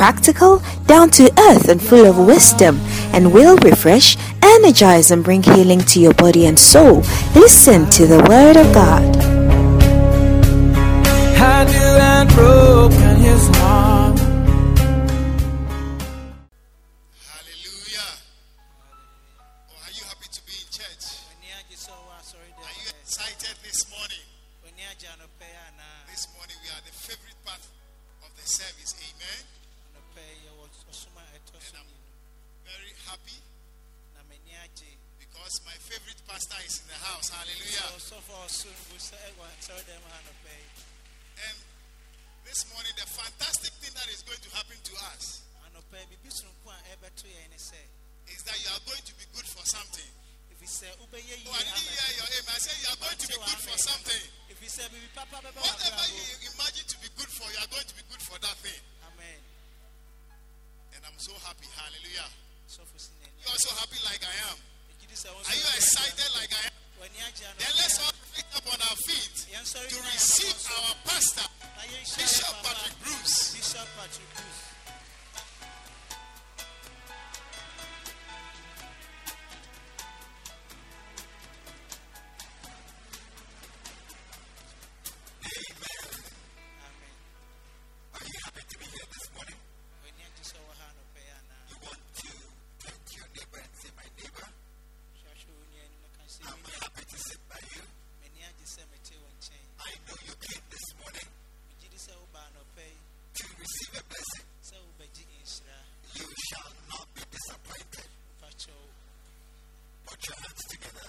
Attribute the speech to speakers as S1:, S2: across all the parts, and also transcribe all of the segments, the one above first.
S1: practical, down to earth, and full of wisdom, and will refresh, energize, and bring healing to your body and soul. Listen to the Word of God.
S2: I
S3: know you came this morning to receive a blessing. You shall not be disappointed. Put your hands together.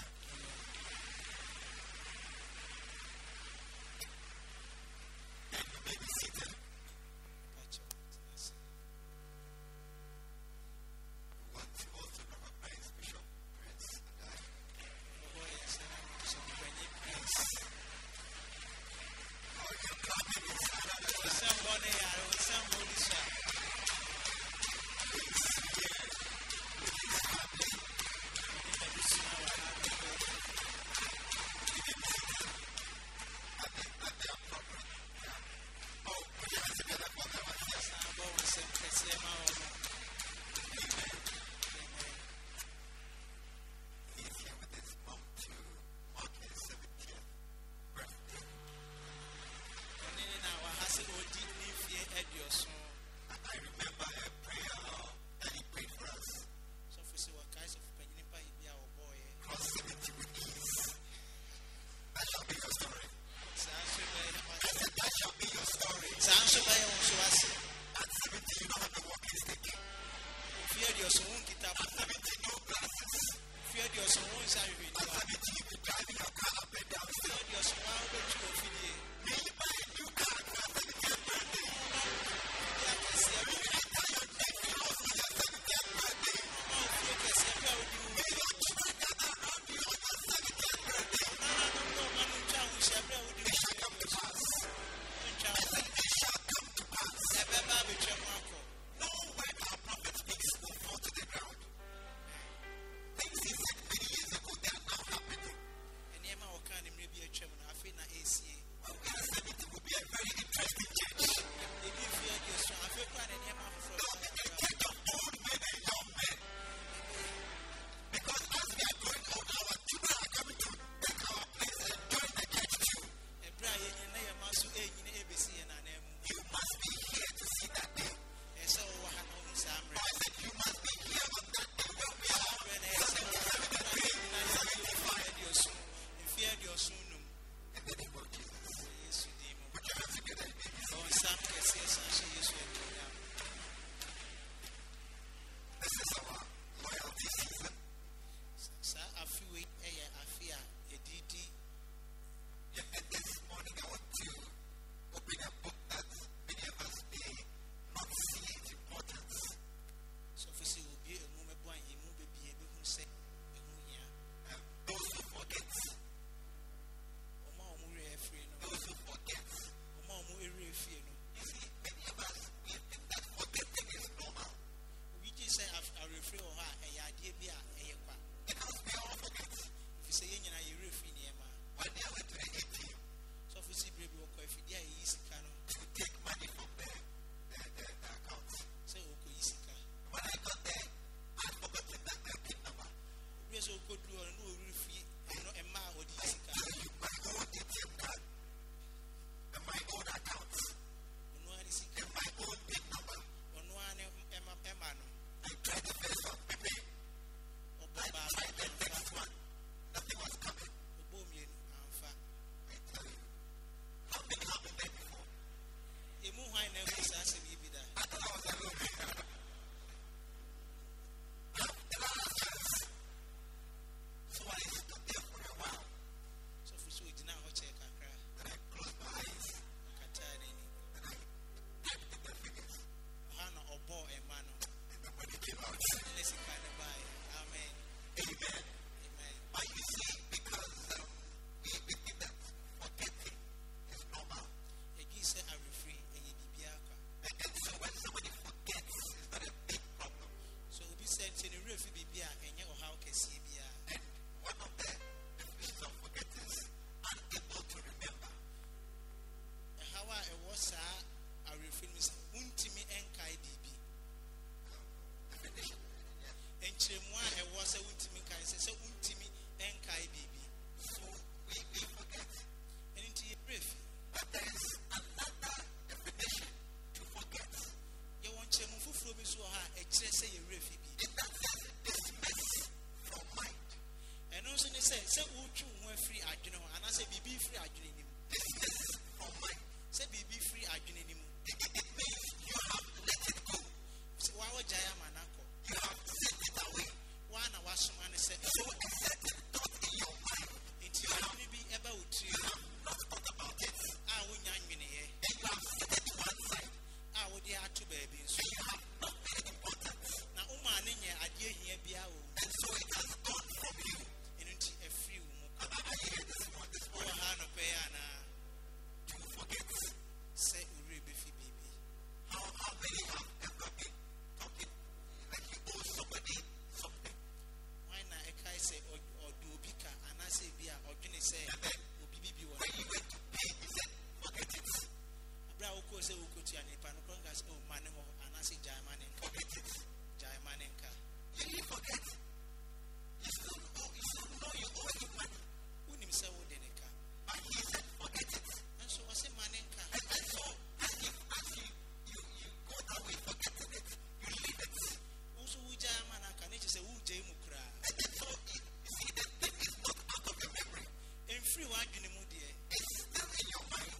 S4: It's
S3: still in your mind.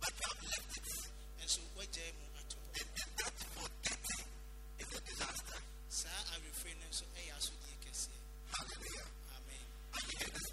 S3: But you have left it. And so, what that forgetting is a disaster. Sir, I refrain and so I ask you Amen. Are you here this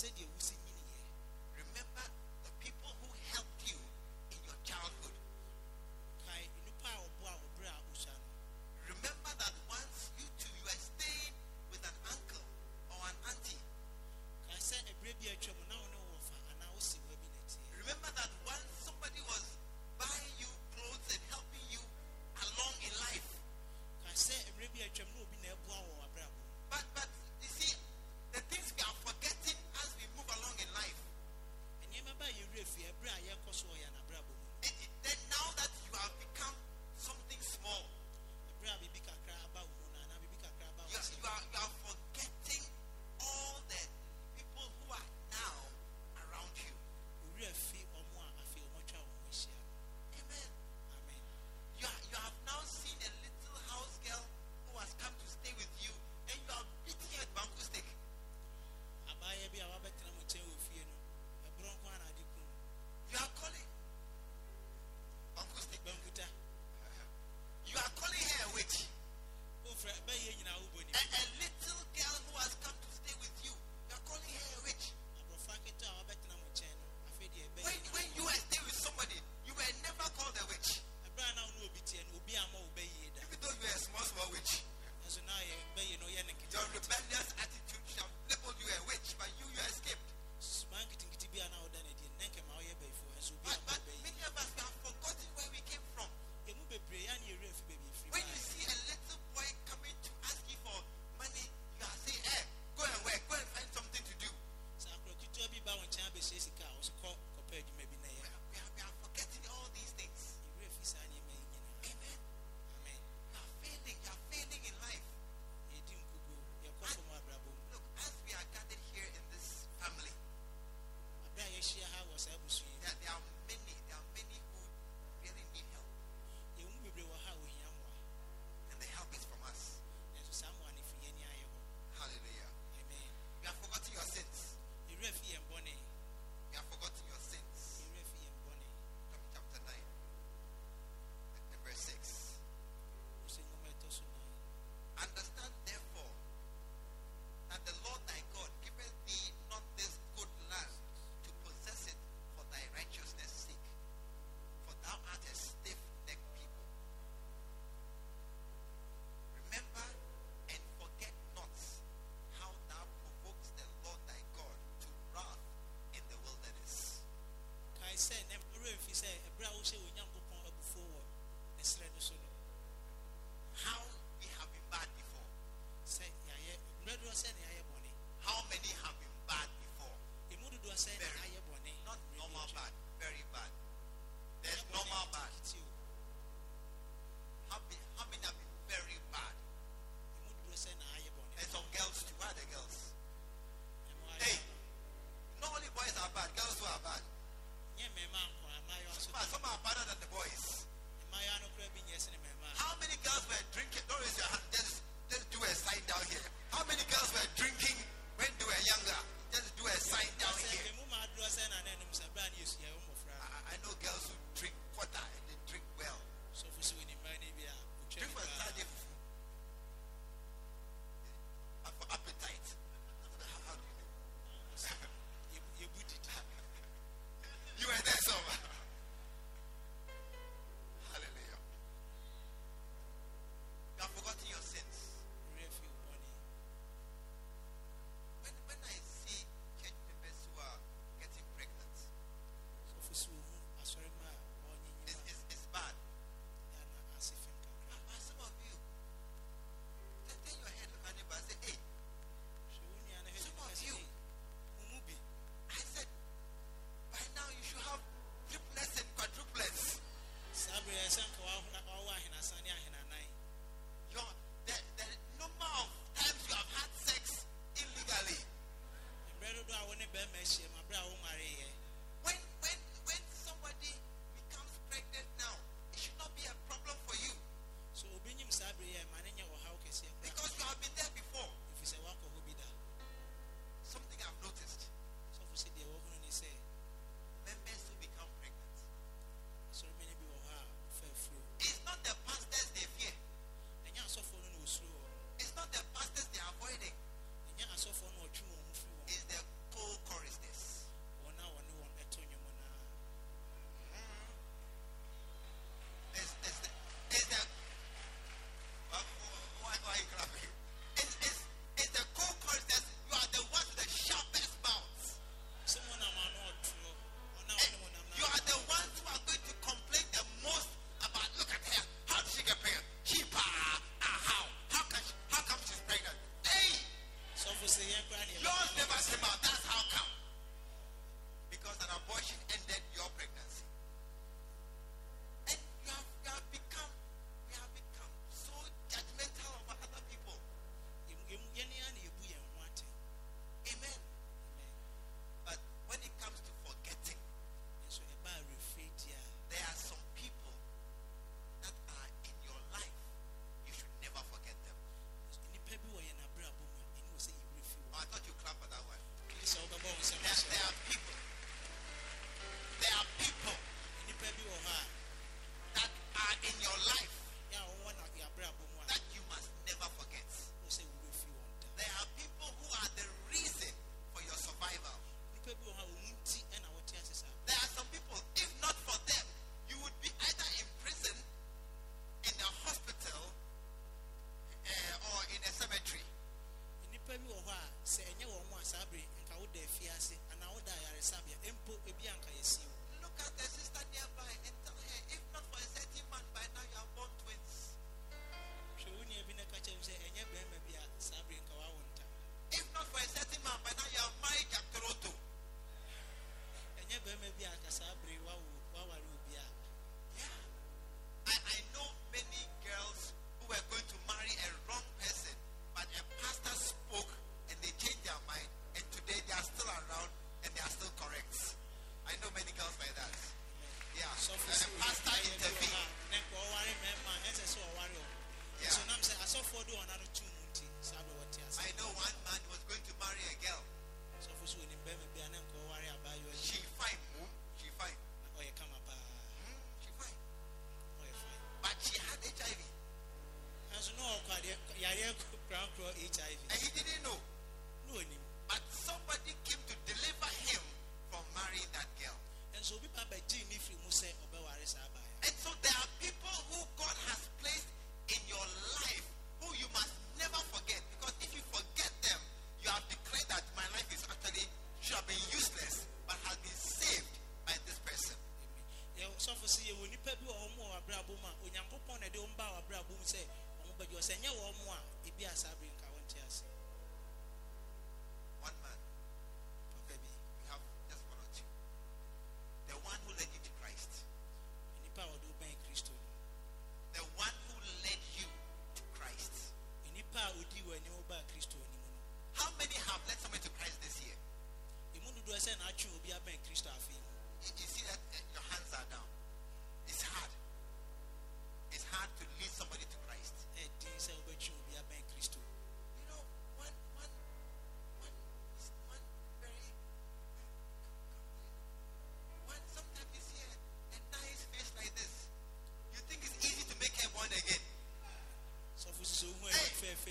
S3: said they will
S4: see un so in Birmingham.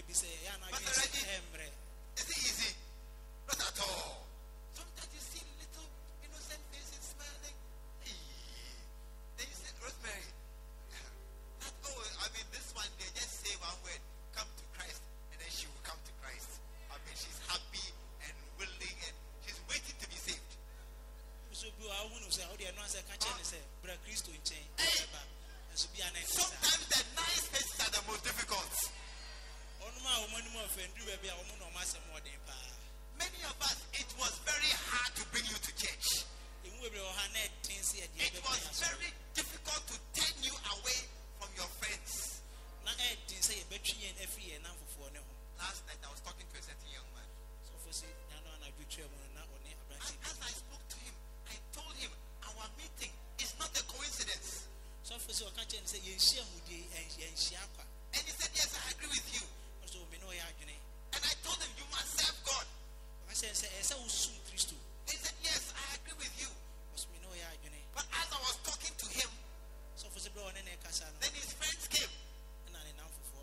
S3: dice, ya no It was very difficult to turn you away from your friends. Last night I was talking to a certain young man. And as I spoke to him, I told him our meeting is not a coincidence. And he said, Yes, I agree with you. And I told him, You must serve God. Then his friends came.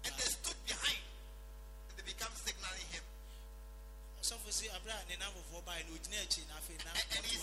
S3: And they stood behind. And they became signaling him. And, and he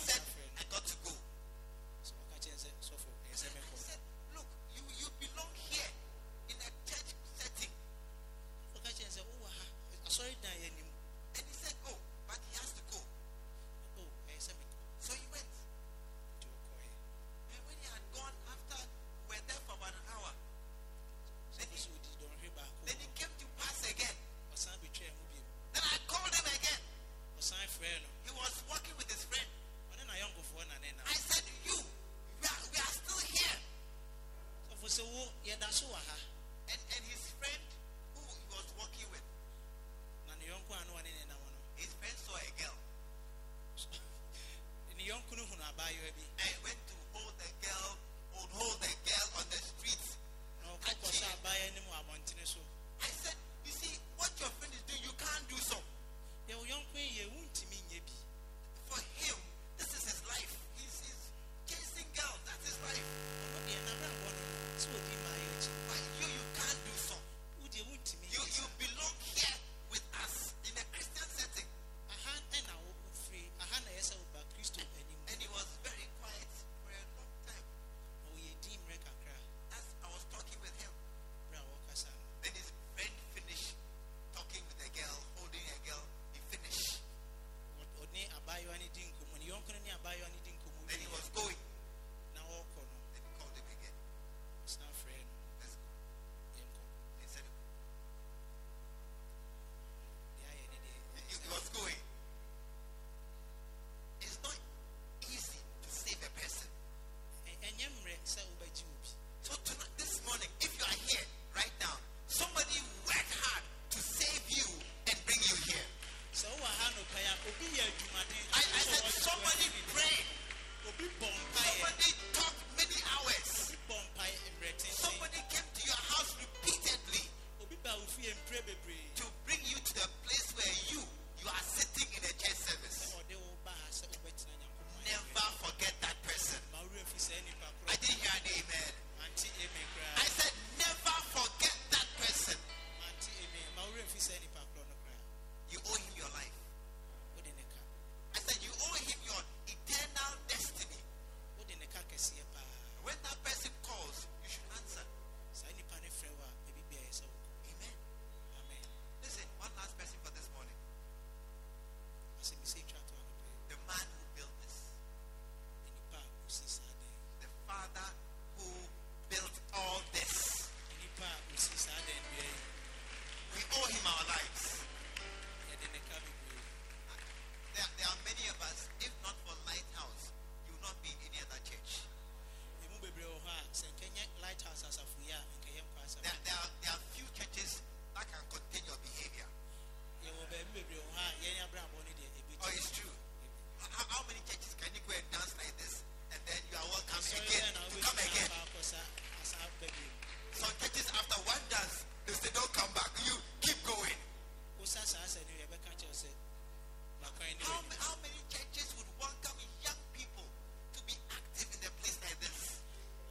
S4: How, how
S3: many churches
S4: would
S3: welcome young people to be active in a
S4: place like this?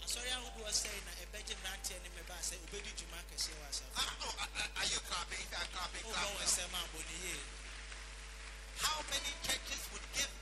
S4: I'm
S3: Sorry, I would was saying a
S4: better man
S3: telling me about say, Obey you,
S4: Mark,
S3: I say, Are you clapping? If I'm clapping, oh, clapping. How many churches would give